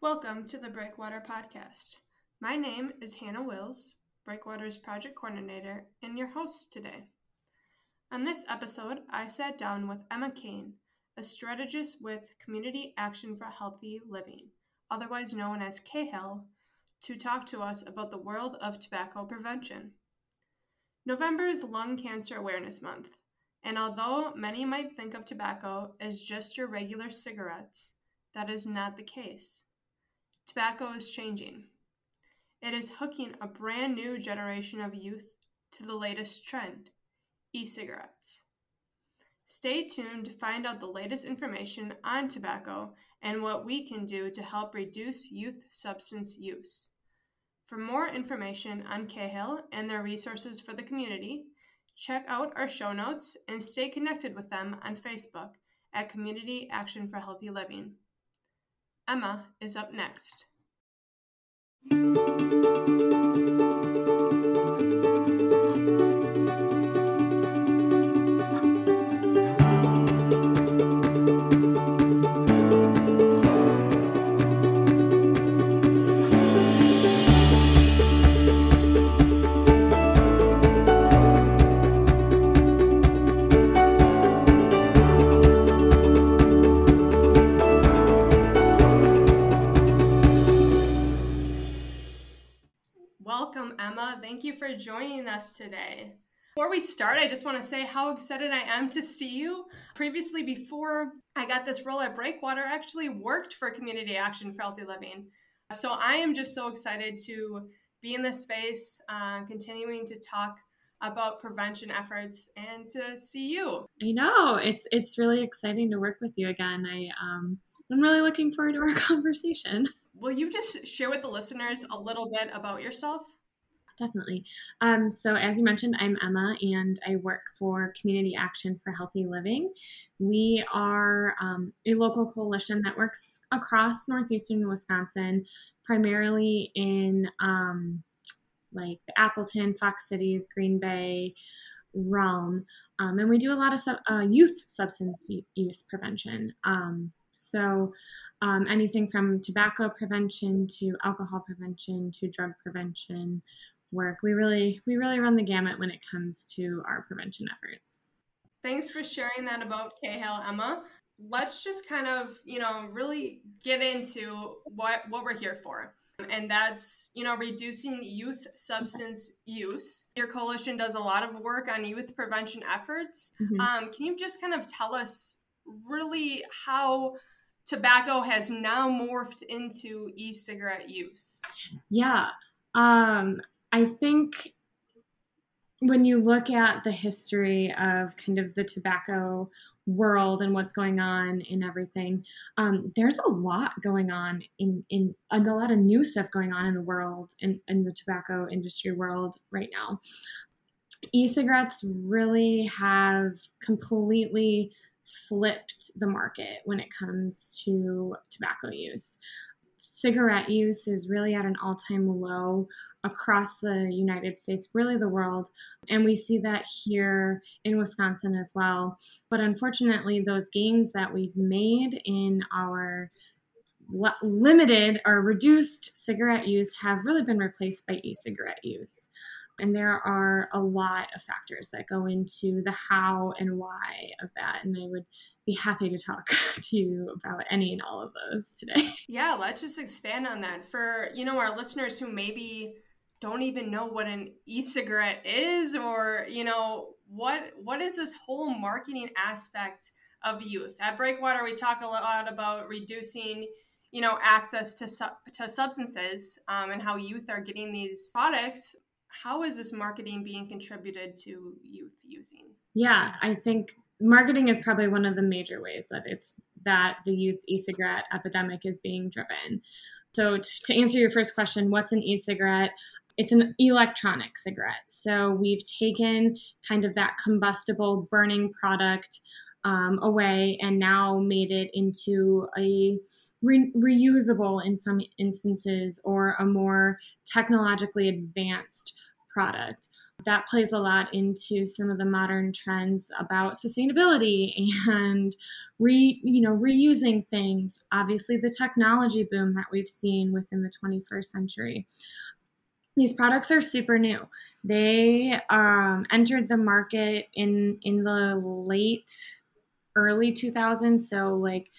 Welcome to the Breakwater Podcast. My name is Hannah Wills, Breakwater's project coordinator, and your host today. On this episode, I sat down with Emma Kane, a strategist with Community Action for Healthy Living, otherwise known as CAHL, to talk to us about the world of tobacco prevention. November is Lung Cancer Awareness Month, and although many might think of tobacco as just your regular cigarettes, that is not the case. Tobacco is changing. It is hooking a brand new generation of youth to the latest trend e cigarettes. Stay tuned to find out the latest information on tobacco and what we can do to help reduce youth substance use. For more information on CAHL and their resources for the community, check out our show notes and stay connected with them on Facebook at Community Action for Healthy Living. Emma is up next. Start, I just want to say how excited I am to see you. Previously, before I got this role at Breakwater, I actually worked for Community Action for Healthy Living. So I am just so excited to be in this space, uh, continuing to talk about prevention efforts and to see you. I know it's it's really exciting to work with you again. I um, I'm really looking forward to our conversation. Will you just share with the listeners a little bit about yourself? Definitely. Um, so, as you mentioned, I'm Emma and I work for Community Action for Healthy Living. We are um, a local coalition that works across northeastern Wisconsin, primarily in um, like Appleton, Fox Cities, Green Bay, realm. Um, and we do a lot of sub- uh, youth substance use prevention. Um, so, um, anything from tobacco prevention to alcohol prevention to drug prevention work. We really we really run the gamut when it comes to our prevention efforts. Thanks for sharing that about CAHL, Emma. Let's just kind of, you know, really get into what what we're here for. And that's, you know, reducing youth substance use. Your coalition does a lot of work on youth prevention efforts. Mm-hmm. Um, can you just kind of tell us really how tobacco has now morphed into e-cigarette use? Yeah. Um, I think when you look at the history of kind of the tobacco world and what's going on in everything, um, there's a lot going on in, in a lot of new stuff going on in the world in, in the tobacco industry world right now. E-cigarettes really have completely flipped the market when it comes to tobacco use. Cigarette use is really at an all time low across the United States, really the world. And we see that here in Wisconsin as well. But unfortunately, those gains that we've made in our limited or reduced cigarette use have really been replaced by e cigarette use. And there are a lot of factors that go into the how and why of that. And I would be happy to talk to you about any and all of those today. Yeah, let's just expand on that. For, you know, our listeners who maybe don't even know what an e-cigarette is or, you know, what what is this whole marketing aspect of youth? At Breakwater we talk a lot about reducing you know access to su- to substances um, and how youth are getting these products how is this marketing being contributed to youth using? Yeah, I think marketing is probably one of the major ways that it's that the youth e-cigarette epidemic is being driven. So to answer your first question, what's an e-cigarette? It's an electronic cigarette. So we've taken kind of that combustible burning product um, away and now made it into a re- reusable in some instances or a more technologically advanced product. that plays a lot into some of the modern trends about sustainability and re you know reusing things obviously the technology boom that we've seen within the 21st century these products are super new they um, entered the market in in the late early 2000s so like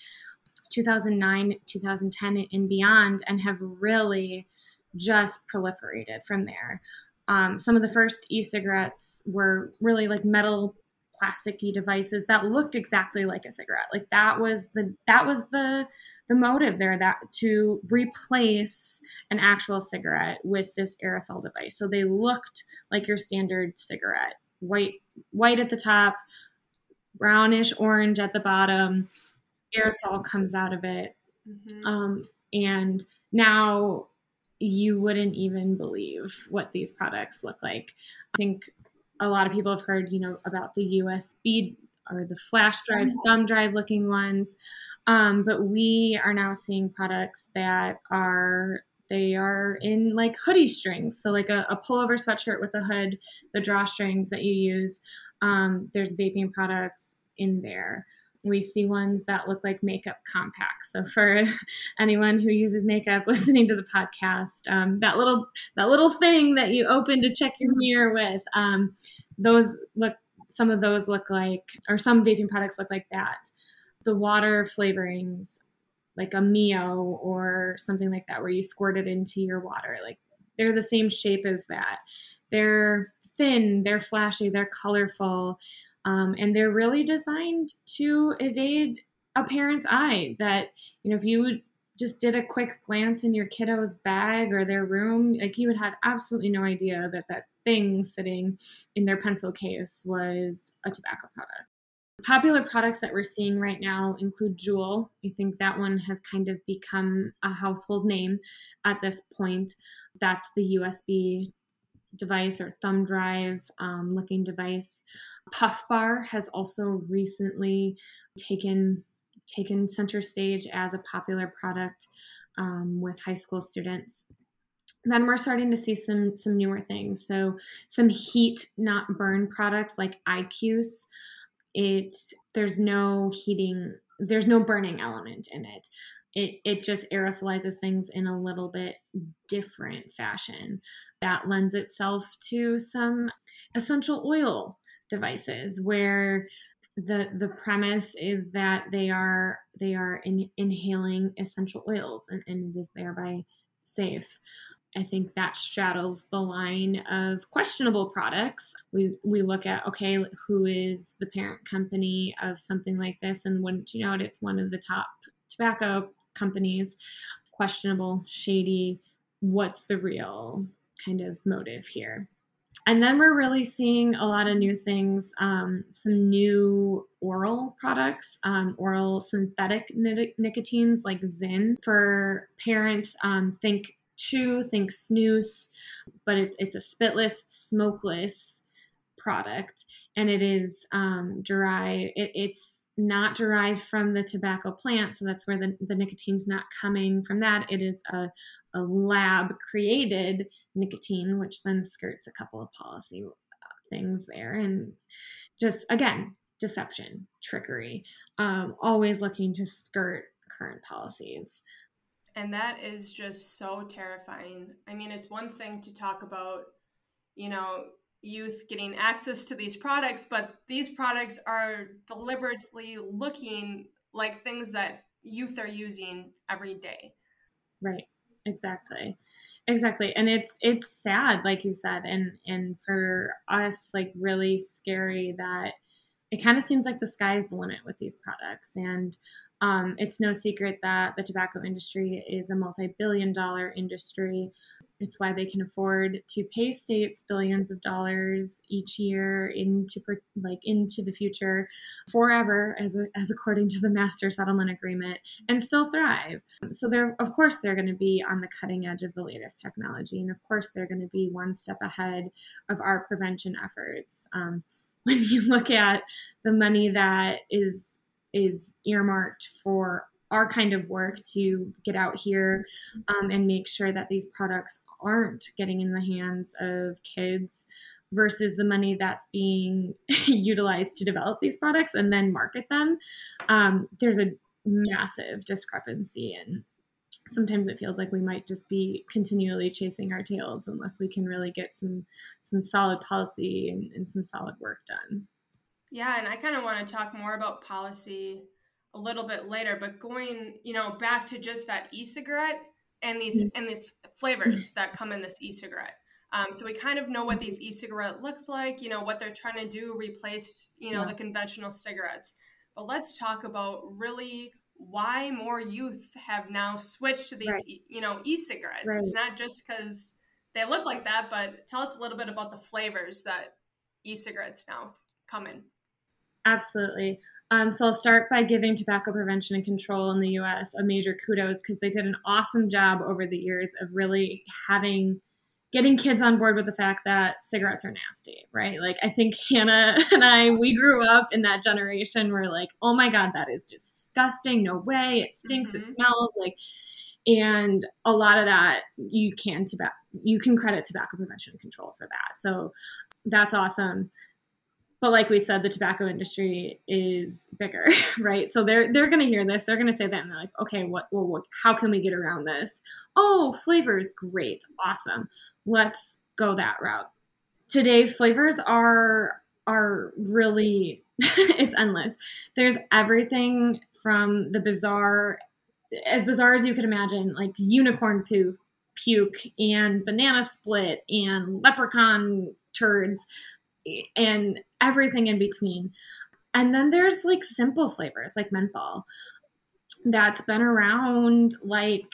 2009 2010 and beyond and have really just proliferated from there um, some of the first e-cigarettes were really like metal plasticky devices that looked exactly like a cigarette. Like that was the that was the the motive there that to replace an actual cigarette with this aerosol device. So they looked like your standard cigarette, white white at the top, brownish orange at the bottom. Aerosol comes out of it, mm-hmm. um, and now you wouldn't even believe what these products look like. I think a lot of people have heard, you know, about the USB or the flash drive, mm-hmm. thumb drive looking ones. Um, but we are now seeing products that are they are in like hoodie strings so like a, a pullover sweatshirt with a hood the drawstrings that you use um, there's vaping products in there we see ones that look like makeup compacts. So for anyone who uses makeup listening to the podcast, um, that little that little thing that you open to check your mirror with, um, those look. Some of those look like, or some vaping products look like that. The water flavorings, like a Mio or something like that, where you squirt it into your water, like they're the same shape as that. They're thin, they're flashy, they're colorful um, and they're really designed to evade a parent's eye. That, you know, if you just did a quick glance in your kiddo's bag or their room, like you would have absolutely no idea that that thing sitting in their pencil case was a tobacco product. Popular products that we're seeing right now include JUUL. I think that one has kind of become a household name at this point. That's the USB device or thumb drive um, looking device. Puff Bar has also recently taken taken center stage as a popular product um, with high school students. Then we're starting to see some some newer things. So some heat not burn products like IQOS. It there's no heating, there's no burning element in it. It, it just aerosolizes things in a little bit different fashion. That lends itself to some essential oil devices where the the premise is that they are they are in, inhaling essential oils and, and it is thereby safe I think that straddles the line of questionable products. We we look at okay, who is the parent company of something like this, and wouldn't you know it, it's one of the top tobacco companies. Questionable, shady. What's the real kind of motive here? And then we're really seeing a lot of new things, um, some new oral products, um, oral synthetic nicotines like Zyn for parents. Um, think chew, think snus, but it's it's a spitless, smokeless product, and it is um, derived. It, it's not derived from the tobacco plant, so that's where the, the nicotine's not coming from that. It is a, a lab created nicotine, which then skirts a couple of policy uh, things there. And just again, deception, trickery, um, always looking to skirt current policies. And that is just so terrifying. I mean, it's one thing to talk about, you know, youth getting access to these products, but these products are deliberately looking like things that youth are using every day. Right. Exactly. Exactly. And it's it's sad like you said and and for us like really scary that it kind of seems like the sky's the limit with these products and um, it's no secret that the tobacco industry is a multi-billion dollar industry it's why they can afford to pay states billions of dollars each year into like into the future forever, as a, as according to the master settlement agreement, and still thrive. So they're of course they're going to be on the cutting edge of the latest technology, and of course they're going to be one step ahead of our prevention efforts. Um, when you look at the money that is is earmarked for our kind of work to get out here um, and make sure that these products aren't getting in the hands of kids versus the money that's being utilized to develop these products and then market them, um, there's a massive discrepancy. And sometimes it feels like we might just be continually chasing our tails unless we can really get some some solid policy and, and some solid work done. Yeah, and I kind of want to talk more about policy a little bit later, but going, you know, back to just that e-cigarette and these mm-hmm. and the flavors that come in this e-cigarette. Um, so we kind of know what these e-cigarette looks like, you know, what they're trying to do, replace, you know, yeah. the conventional cigarettes. But let's talk about really why more youth have now switched to these, right. e- you know, e-cigarettes. Right. It's not just because they look like that, but tell us a little bit about the flavors that e-cigarettes now come in. Absolutely. Um, so I'll start by giving Tobacco Prevention and Control in the U.S. a major kudos because they did an awesome job over the years of really having getting kids on board with the fact that cigarettes are nasty, right? Like I think Hannah and I, we grew up in that generation where like, oh my God, that is disgusting. No way. It stinks. Mm-hmm. It smells like and a lot of that you can tobacco you can credit tobacco prevention and control for that. So that's awesome but like we said the tobacco industry is bigger right? So they're they're going to hear this. They're going to say that and they're like okay what well what, how can we get around this? Oh flavors great. Awesome. Let's go that route. Today flavors are are really it's endless. There's everything from the bizarre as bizarre as you could imagine like unicorn poo puke and banana split and leprechaun turds and everything in between. And then there's like simple flavors like menthol that's been around like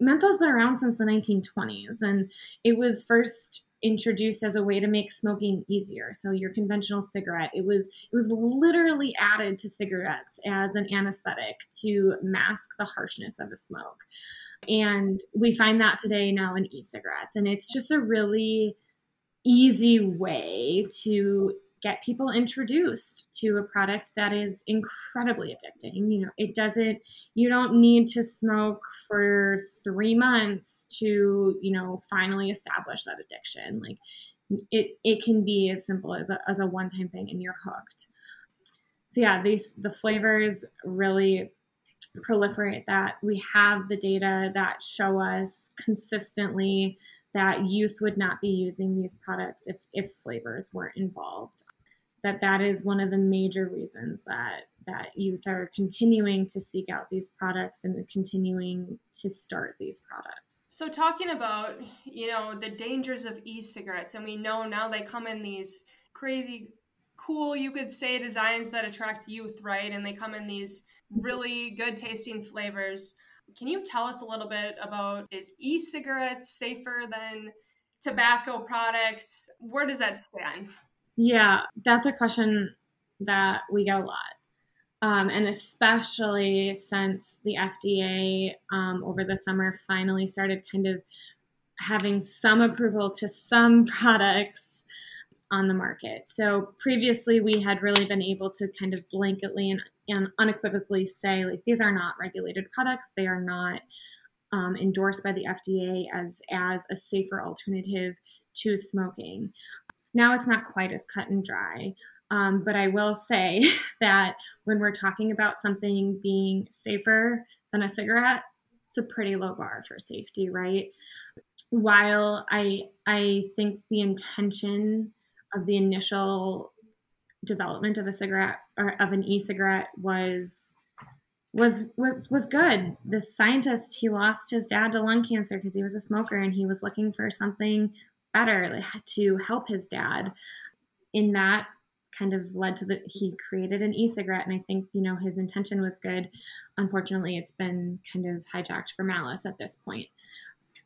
menthol's been around since the 1920s and it was first introduced as a way to make smoking easier so your conventional cigarette it was it was literally added to cigarettes as an anesthetic to mask the harshness of a smoke and we find that today now in e-cigarettes and it's just a really easy way to get people introduced to a product that is incredibly addicting. You know, it doesn't, you don't need to smoke for three months to, you know, finally establish that addiction. Like it, it can be as simple as a, as a one time thing and you're hooked. So yeah, these, the flavors really proliferate that we have the data that show us consistently that youth would not be using these products if, if flavors weren't involved. That that is one of the major reasons that that youth are continuing to seek out these products and continuing to start these products. So talking about you know the dangers of e-cigarettes and we know now they come in these crazy cool you could say designs that attract youth right? And they come in these really good tasting flavors can you tell us a little bit about is e-cigarettes safer than tobacco products? Where does that stand? Yeah, that's a question that we get a lot. Um, and especially since the FDA um, over the summer finally started kind of having some approval to some products on the market. So previously, we had really been able to kind of blanketly and and unequivocally say like these are not regulated products. They are not um, endorsed by the fda as as a safer alternative to smoking. Now it's not quite as cut and dry. Um, but i will say that when we're talking about something being safer than a cigarette it's a pretty low bar for safety right? While i i think the intention of the initial development of a cigarette or of an e-cigarette was was was was good. The scientist he lost his dad to lung cancer because he was a smoker and he was looking for something better to help his dad. In that kind of led to the he created an e-cigarette and I think you know his intention was good. Unfortunately, it's been kind of hijacked for malice at this point.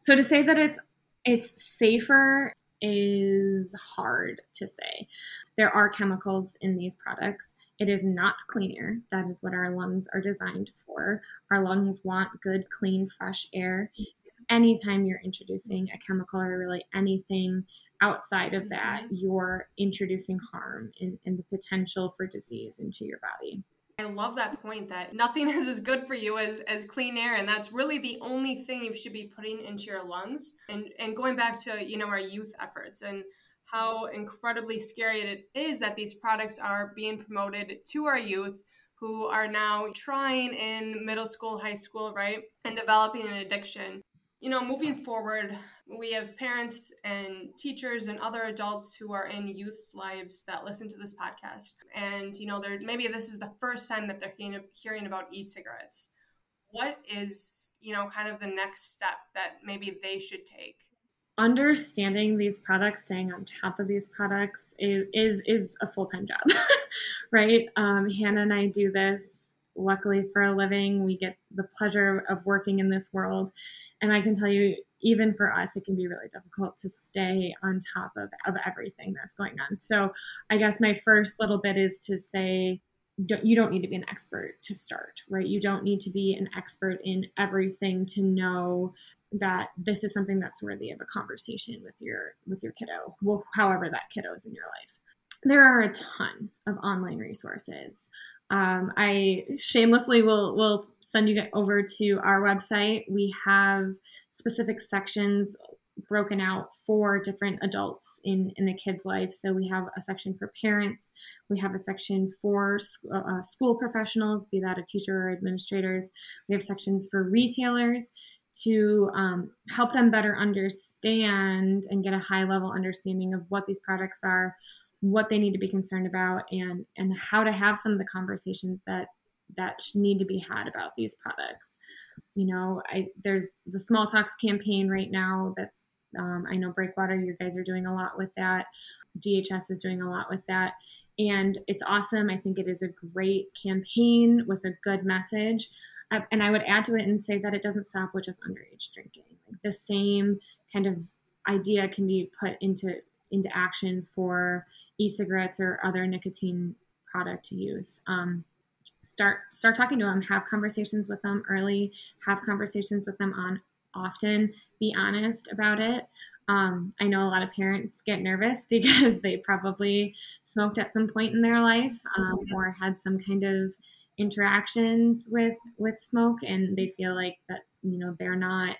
So to say that it's it's safer is hard to say. There are chemicals in these products. It is not clean air. That is what our lungs are designed for. Our lungs want good, clean, fresh air. Anytime you're introducing a chemical or really anything outside of that, mm-hmm. you're introducing harm and, and the potential for disease into your body. I love that point that nothing is as good for you as, as clean air, and that's really the only thing you should be putting into your lungs. And and going back to you know our youth efforts and how incredibly scary it is that these products are being promoted to our youth who are now trying in middle school, high school, right? And developing an addiction. You know, moving forward, we have parents and teachers and other adults who are in youth's lives that listen to this podcast. And, you know, they're maybe this is the first time that they're hearing about e cigarettes. What is, you know, kind of the next step that maybe they should take? understanding these products, staying on top of these products is is, is a full time job, right? Um, Hannah and I do this luckily for a living. We get the pleasure of working in this world, and I can tell you, even for us, it can be really difficult to stay on top of of everything that's going on. So, I guess my first little bit is to say don't, you don't need to be an expert to start, right? You don't need to be an expert in everything to know that this is something that's worthy of a conversation with your with your kiddo, well, however that kiddo is in your life. There are a ton of online resources. Um, I shamelessly will will send you over to our website. We have specific sections broken out for different adults in in the kids life. So we have a section for parents. We have a section for uh, uh, school professionals be that a teacher or administrators. We have sections for retailers to um, help them better understand and get a high level understanding of what these products are what they need to be concerned about and and how to have some of the conversations that that need to be had about these products. You know I, there's the small talks campaign right now that's um, i know breakwater you guys are doing a lot with that. Dhs is doing a lot with that. And it's awesome. I think it is a great campaign with a good message. Uh, and i would add to it and say that it doesn't stop with just underage drinking. Like the same kind of idea can be put into into action for e-cigarettes or other nicotine product use. Um, start start talking to them have conversations with them early have conversations with them on often. Be honest about it. Um, i know a lot of parents get nervous because they probably smoked at some point in their life um, or had some kind of interactions with with smoke and they feel like that you know they're not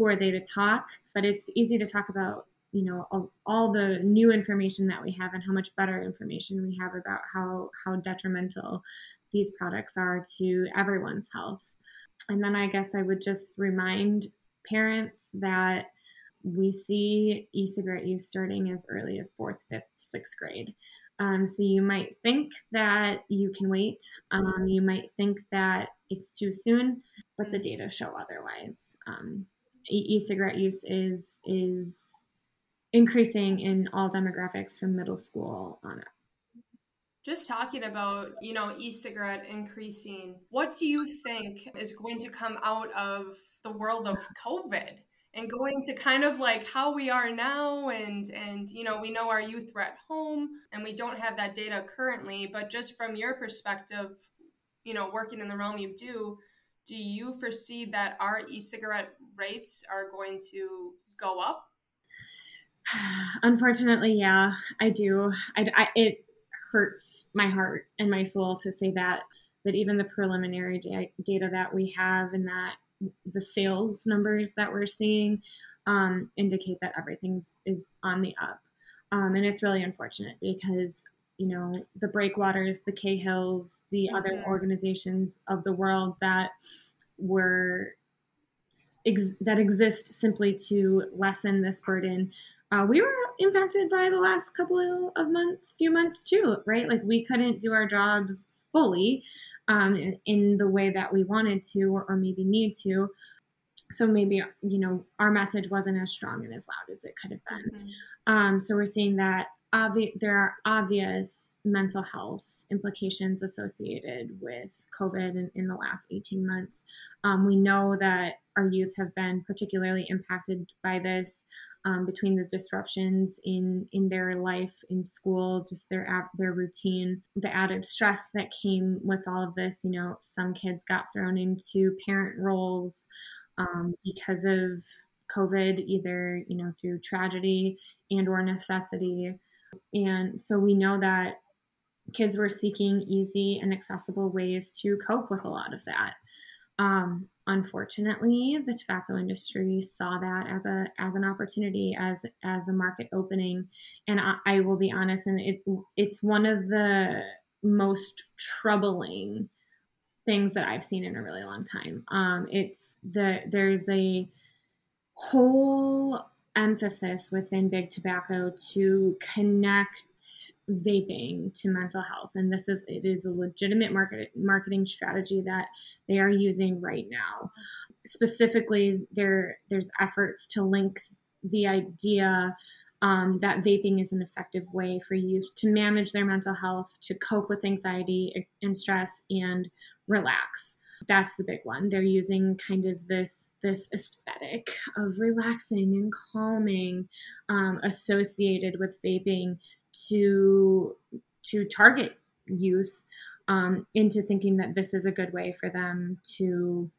who are they to talk. But it's easy to talk about you know all, all, the new information that we have and how much better information we have about how how detrimental these products are to everyone's health. And then I guess I would just remind parents that we see e cigarette use starting as early as fourth, fifth, sixth grade. Um, so you might think that you can wait. Um, you might think that it's too soon, but the data show otherwise. Um, e cigarette use is is increasing in all demographics from middle school on up. Just talking about you know e-cigarette increasing what do you think is going to come out of the world of covid and going to kind of like how we are now and and you know we know our youth were at home and we don't have that data currently but just from your perspective you know working in the realm you do do you foresee that our e-cigarette rates are going to go up unfortunately yeah i do i, I it hurts my heart and my soul to say that that even the preliminary da- data that we have and that the sales numbers that we're seeing um, indicate that everything's is on the up um, and it's really unfortunate because you know the breakwaters the CAHLs the mm-hmm. other organizations of the world that were ex- that exist simply to lessen this burden uh, we were impacted by the last couple of months, few months too, right? Like we couldn't do our jobs fully um, in, in, the way that we wanted to or, or, maybe need to. So maybe you know our message wasn't as strong and as loud as it could have been. Mm-hmm. Um, so we're seeing that obvi- there are obvious mental health implications associated with COVID in, in the last 18 months. Um, we know that our youth have been particularly impacted by this um, between the disruptions in in their life in school, just their their routine, the added stress that came with all of this. You know, some kids got thrown into parent roles um, because of COVID, either you know through tragedy and or necessity, and so we know that kids were seeking easy and accessible ways to cope with a lot of that. Um, unfortunately, the tobacco industry saw that as a as an opportunity, as as a market opening, and I, I will be honest, and it it's one of the most troubling things that I've seen in a really long time. Um, it's the there's a whole emphasis within big tobacco to connect vaping to mental health. And this is it is a legitimate market marketing strategy that they are using right now. Specifically there there's efforts to link the idea um, that vaping is an effective way for youth to manage their mental health to cope with anxiety and stress and relax. That's the big one. They're using kind of this this aesthetic of relaxing and calming um, associated with vaping to to target youth um, into thinking that this is a good way for them to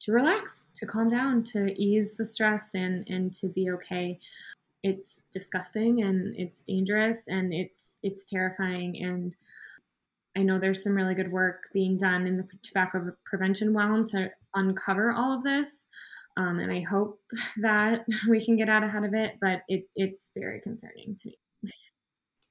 to relax to calm down to ease the stress and and to be okay it's disgusting and it's dangerous and it's it's terrifying and I know there's some really good work being done in the tobacco prevention realm to uncover all of this. Um, and I hope that we can get out ahead of it, but it, it's very concerning to me.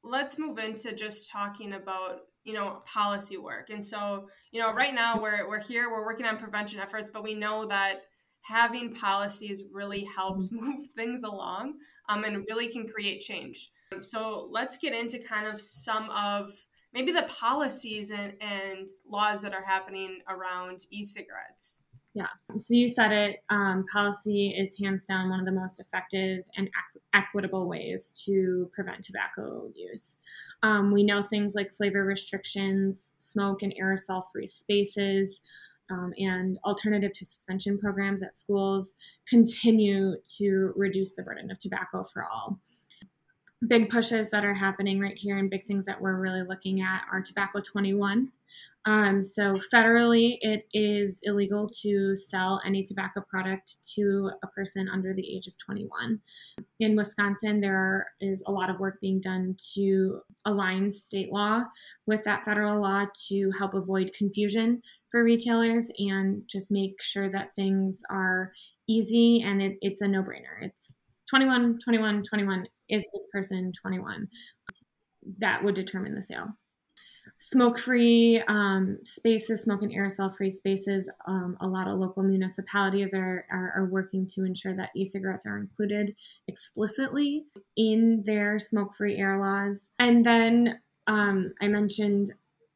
Let's move into just talking about you know policy work. And so you know right now we're, we're here we're working on prevention efforts but we know that having policies really helps move things along um, and really can create change. So let's get into kind of some of maybe the policies and, and laws that are happening around e-cigarettes yeah. So you said it um, policy is hands down one of the most effective and equitable ways to prevent tobacco use. Um, we know things like flavor restrictions smoke and aerosol free spaces um, and alternative to suspension programs at schools continue to reduce the burden of tobacco for all big pushes that are happening right here and big things that we're really looking at are tobacco 21 um, so federally it is illegal to sell any tobacco product to a person under the age of 21 in wisconsin there is a lot of work being done to align state law with that federal law to help avoid confusion for retailers and just make sure that things are easy and it, it's a no-brainer. It's 21 21 21 is this person 21 that would determine the sale. Smoke free um, spaces smoke and aerosol free spaces um, a lot of local municipalities are, are, are, working to ensure that e-cigarettes are included explicitly in their smoke free air laws. And then um, i mentioned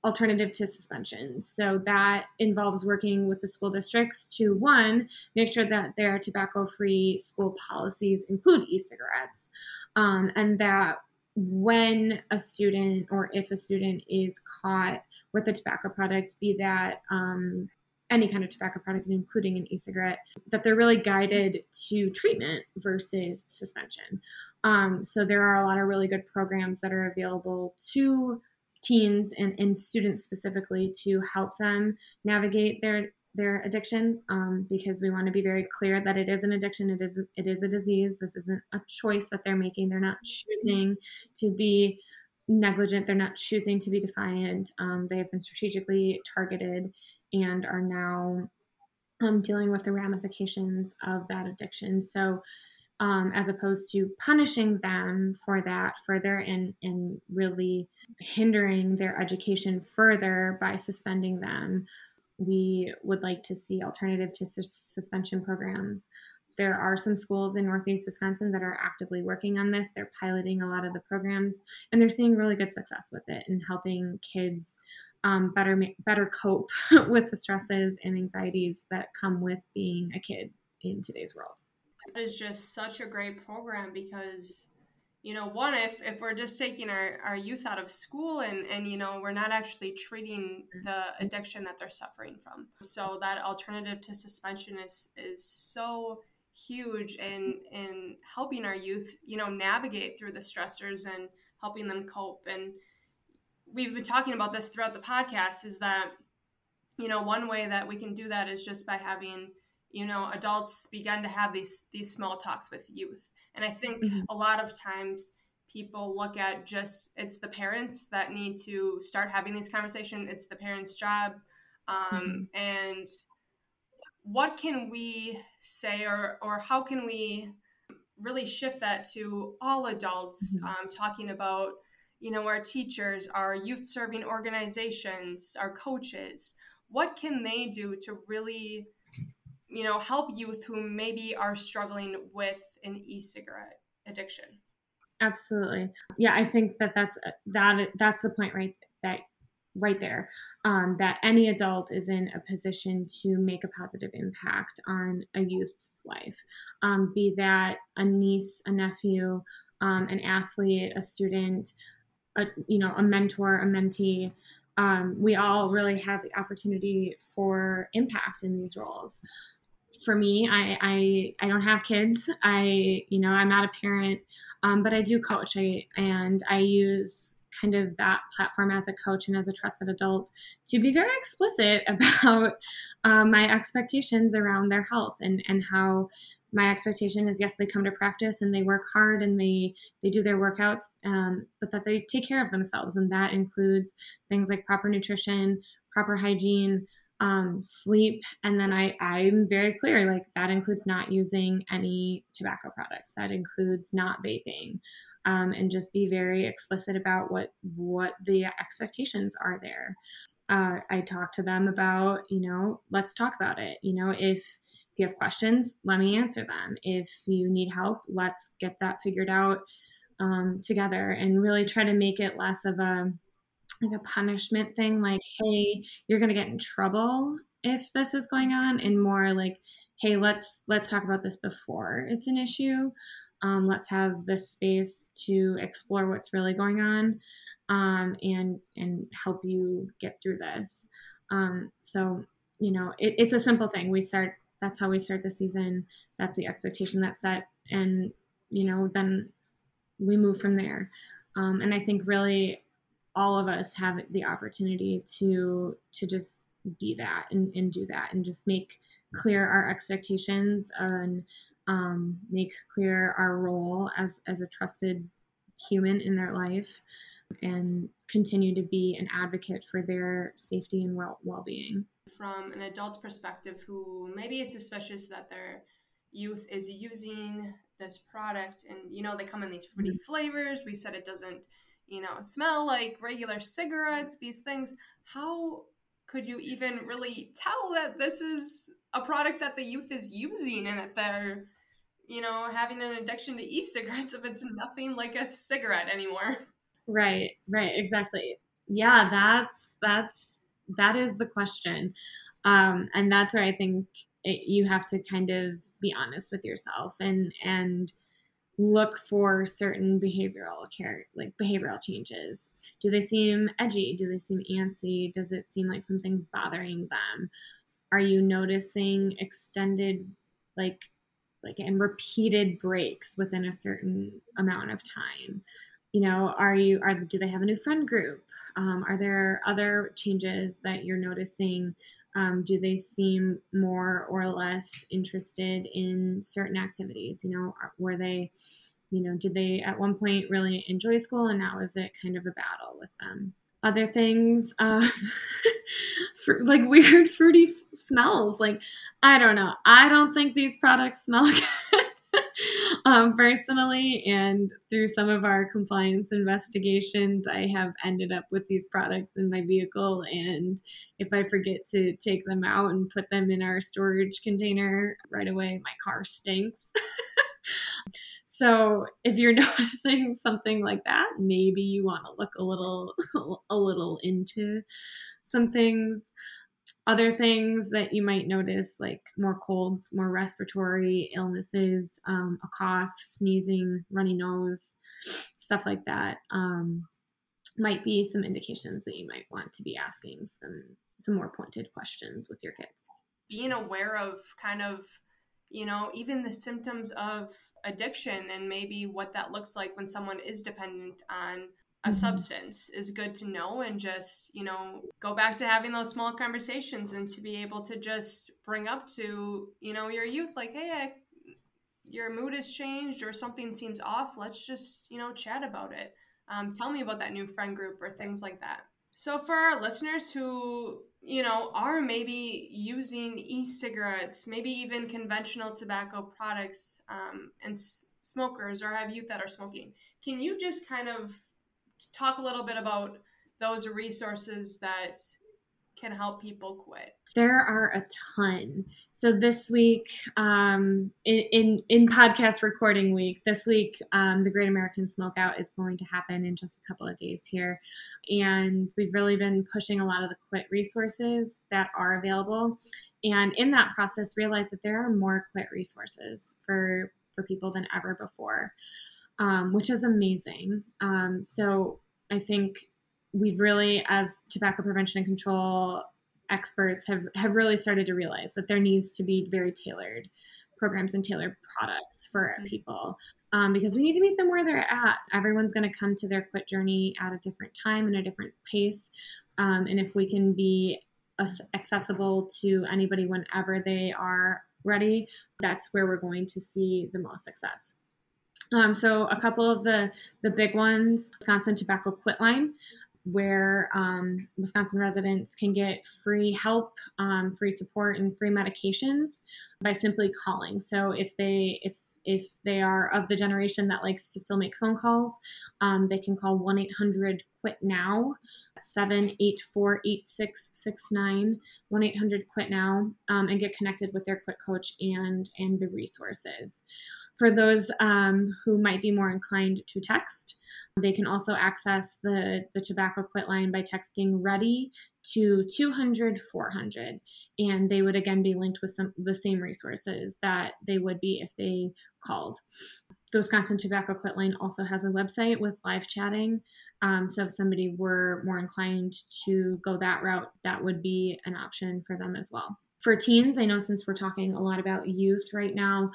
alternative to suspension. So that involves working with the school districts to one, make sure that their tobacco free school policies include e cigarettes, um, and that when a student or if a student is caught with a tobacco product, be that um, any kind of tobacco product, including an e cigarette, that they're really guided to treatment versus suspension. Um, so there are a lot of really good programs that are available to teens and, and students specifically to help them navigate their their addiction um, because we want to be very clear that it is an addiction it is it is a disease this isn't a choice that they're making they're not choosing to be negligent they're not choosing to be defiant um, they have been strategically targeted and are now um, dealing with the ramifications of that addiction. So um, as opposed to punishing them for that further and, and really hindering their education further by suspending them. We would like to see alternative to suspension programs. There are some schools in Northeast Wisconsin that are actively working on this. They're piloting a lot of the programs, and they're seeing really good success with it and helping kids um, better better cope with the stresses and anxieties that come with being a kid in today's world is just such a great program because you know one if if we're just taking our, our youth out of school and and you know we're not actually treating the addiction that they're suffering from. So that alternative to suspension is is so huge in in helping our youth you know navigate through the stressors and helping them cope. And we've been talking about this throughout the podcast is that you know one way that we can do that is just by having you know adults begin to have these these small talks with youth and i think mm-hmm. a lot of times people look at just it's the parents that need to start having these conversations it's the parents job Um, mm-hmm. And what can we say, or, or how can we really shift that to all adults, mm-hmm. um, talking about, you know, our teachers, our youth serving organizations, our coaches? What can they do to really, you know, help youth who maybe are struggling with an e cigarette addiction? Absolutely. Yeah, I think that that's that that's the point right that right there um, that any adult is in a position to make a positive impact on a youth's life, um, be that a niece, a nephew, um, an athlete, a student, a, you know, a mentor, a mentee. Um, we all really have the opportunity for impact in these roles for me I, I i don't have kids. I you know i'm not a parent um, but i do coach. I, and i use kind of that platform as a coach and as a trusted adult to be very explicit about um, my expectations around their health and and how my expectation is yes they come to practice and they work hard and they they do their workouts um, but that they take care of themselves. And that includes things like proper nutrition proper hygiene um, sleep. And then i i'm very clear like that includes not using any tobacco products. That includes not vaping um, and just be very explicit about what what the expectations are there. Uh, i talk to them about you know let's talk about it. You know if if you have questions let me answer them. If you need help let's get that figured out um, together and really try to make it less of a like a punishment thing like hey you're going to get in trouble if this is going on and more like hey let's let's talk about this before it's an issue. Um, let's have this space to explore what's really going on um, and and help you get through this. Um, so you know it, it's a simple thing. We start that's how we start the season. That's the expectation that's set and you know then we move from there. Um, and i think really all of us have the opportunity to to just be that and, and do that and just make clear our expectations and um, make clear our role as as a trusted human in their life and continue to be an advocate for their safety and well well-being from an adult's perspective who maybe is suspicious that their youth is using this product and you know they come in these fruity mm-hmm. flavors we said it doesn't you know, smell like regular cigarettes, these things. How could you even really tell that this is a product that the youth is using and that they're, you know, having an addiction to e cigarettes if it's nothing like a cigarette anymore? Right, right, exactly. Yeah, that's, that's, that is the question. Um, and that's where I think it, you have to kind of be honest with yourself and, and, look for certain behavioral care like behavioral changes. Do they seem edgy? Do they seem antsy? Does it seem like something's bothering them? Are you noticing extended like like and repeated breaks within a certain amount of time? You know are you are do they have a new friend group? Um, are there other changes that you're noticing um, do they seem more or less interested in certain activities? You know, were they, you know, did they at one point really enjoy school and now is it kind of a battle with them? Other things, uh, for, like weird fruity smells. Like, I don't know. I don't think these products smell good um, personally. And through some of our compliance investigations, I have ended up with these products in my vehicle. And if I forget to take them out and put them in our storage container right away, my car stinks. so if you're noticing something like that, maybe you want to look a little a little into some things other things that you might notice, like more colds, more respiratory illnesses, um, a cough, sneezing, runny nose, stuff like that, um, might be some indications that you might want to be asking some some more pointed questions with your kids. Being aware of kind of you know even the symptoms of addiction and maybe what that looks like when someone is dependent on a mm-hmm. substance is good to know and just you know go back to having those small conversations and to be able to just bring up to you know your youth like hey I, your mood has changed or something seems off let's just you know chat about it um, tell me about that new friend group or things like that so for our listeners who you know, are maybe using e-cigarettes, maybe even conventional tobacco products, um, and s- smokers, or have youth that are smoking. Can you just kind of talk a little bit about those resources that can help people quit? There are a ton. So this week, um, in, in, in podcast recording week, this week, um, the Great American Smokeout is going to happen in just a couple of days here, and we've really been pushing a lot of the quit resources that are available, and in that process, realized that there are more quit resources for for people than ever before, um, which is amazing. Um, so I think we've really, as tobacco prevention and control experts, have, have really started to realize that there needs to be very tailored programs and tailored products for mm-hmm. people um, because we need to meet them where they're at. Everyone's going to come to their quit journey at a different time and a different pace. Um, and if we can be accessible to anybody whenever they are ready, that's where we're going to see the most success. Um, so a couple of the the big ones: Wisconsin Tobacco Quit Line, where um, Wisconsin residents can get free help, um, free support, and free medications by simply calling. So if they if if they are of the generation that likes to still make phone calls, um, they can call 1 800 QUIT NOW, 784 8669, 1 800 QUIT NOW, um, and get connected with their quit coach and, and the resources. For those um, who might be more inclined to text, they can also access the, the tobacco quit line by texting ready to 200 400 and they would again be linked with some the same resources that they would be if they called. The wisconsin tobacco quit line also has a website with live chatting. Um, so if somebody were more inclined to go that route that would be an option for them as well. For teens i know since we're talking a lot about youth right now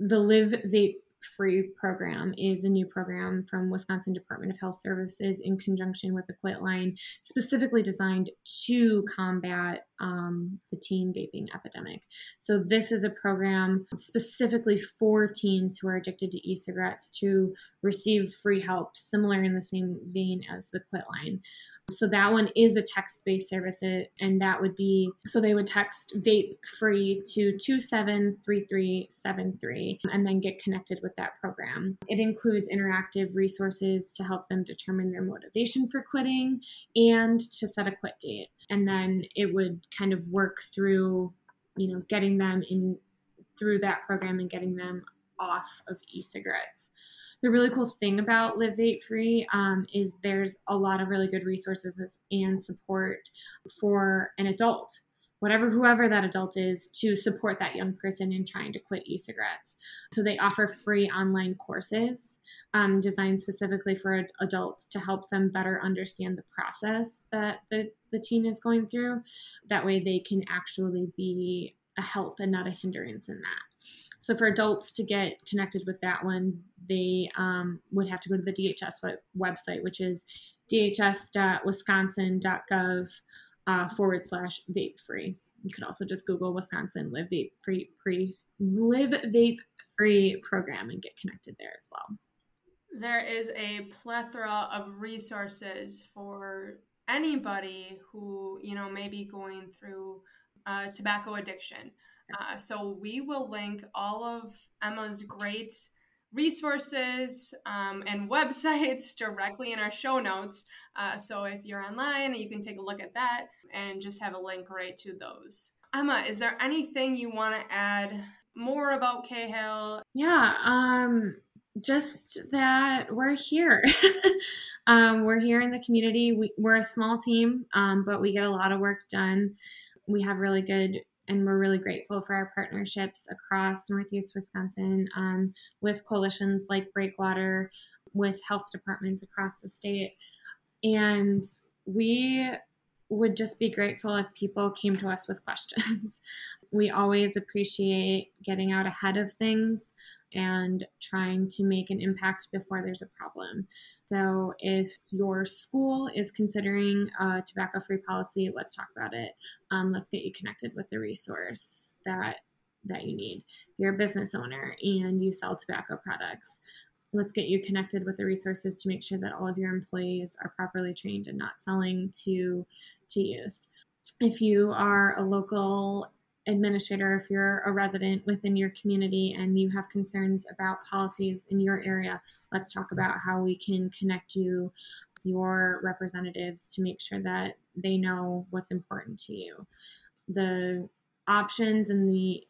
the live vape free program is a new program from Wisconsin Department of Health Services in conjunction with the Quit Line, specifically designed to combat um, the teen vaping epidemic. So, this is a program specifically for teens who are addicted to e cigarettes to receive free help, similar in the same vein as the Quit Line. So that one is a text based service, and that would be so they would text vape free to 273373 and then get connected with that program. It includes interactive resources to help them determine their motivation for quitting and to set a quit date. And then it would kind of work through, you know, getting them in through that program and getting them off of e cigarettes the really cool thing about Live Vape Free um, is there's a lot of really good resources and support for an adult, whatever whoever that adult is, to support that young person in trying to quit e-cigarettes. So they offer free online courses um, designed specifically for adults to help them better understand the process that the, the teen is going through. That way they can actually be a help and not a hindrance in that. So for adults to get connected with that one, they um, would have to go to the DHS website, which is dhs.wisconsin.gov uh, forward slash vape free. You could also just Google Wisconsin Live Vape Free, free Live Vape Free program and get connected there as well. There is a plethora of resources for anybody who you know may be going through uh, tobacco addiction. Uh, so we will link all of Emma's great resources um, and websites directly in our show notes. Uh, so if you're online, you can take a look at that and just have a link right to those. Emma, is there anything you want to add more about CAHL? Yeah, um, just that we're here. um, we're here in the community. We, are a small team, um, but we get a lot of work done. We have really good and we're really grateful for our partnerships across Northeast Wisconsin um, with coalitions like Breakwater, with health departments across the state. And we would just be grateful if people came to us with questions. we always appreciate getting out ahead of things and trying to make an impact before there's a problem. So, if your school is considering a tobacco free policy, let's talk about it. Um, let's get you connected with the resource that that you need. If you're a business owner and you sell tobacco products, let's get you connected with the resources to make sure that all of your employees are properly trained and not selling to to youth if you are a local administrator, if you're a resident within your community and you have concerns about policies in your area, let's talk about how we can connect you with your representatives to make sure that they know what's important to you. The options and the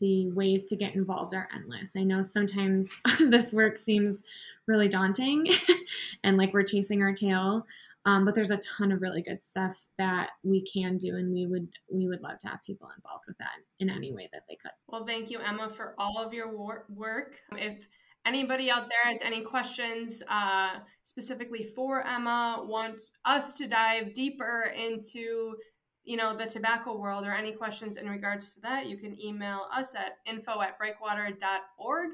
the ways to get involved are endless. I know sometimes this work seems really daunting and like we're chasing our tail, um, but there's a ton of really good stuff that we can do, and we would we would love to have people involved with that in any way that they could. Well, thank you, Emma, for all of your wor- work. If anybody out there has any questions uh, specifically for Emma, want us to dive deeper into you know the tobacco world or any questions in regards to that, you can email us at info at breakwater.org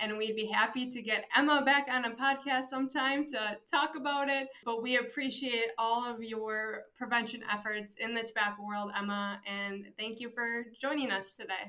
and we'd be happy to get Emma back on a podcast sometime to talk about it. But we appreciate all of your prevention efforts in the tobacco world, Emma, and thank you for joining us today.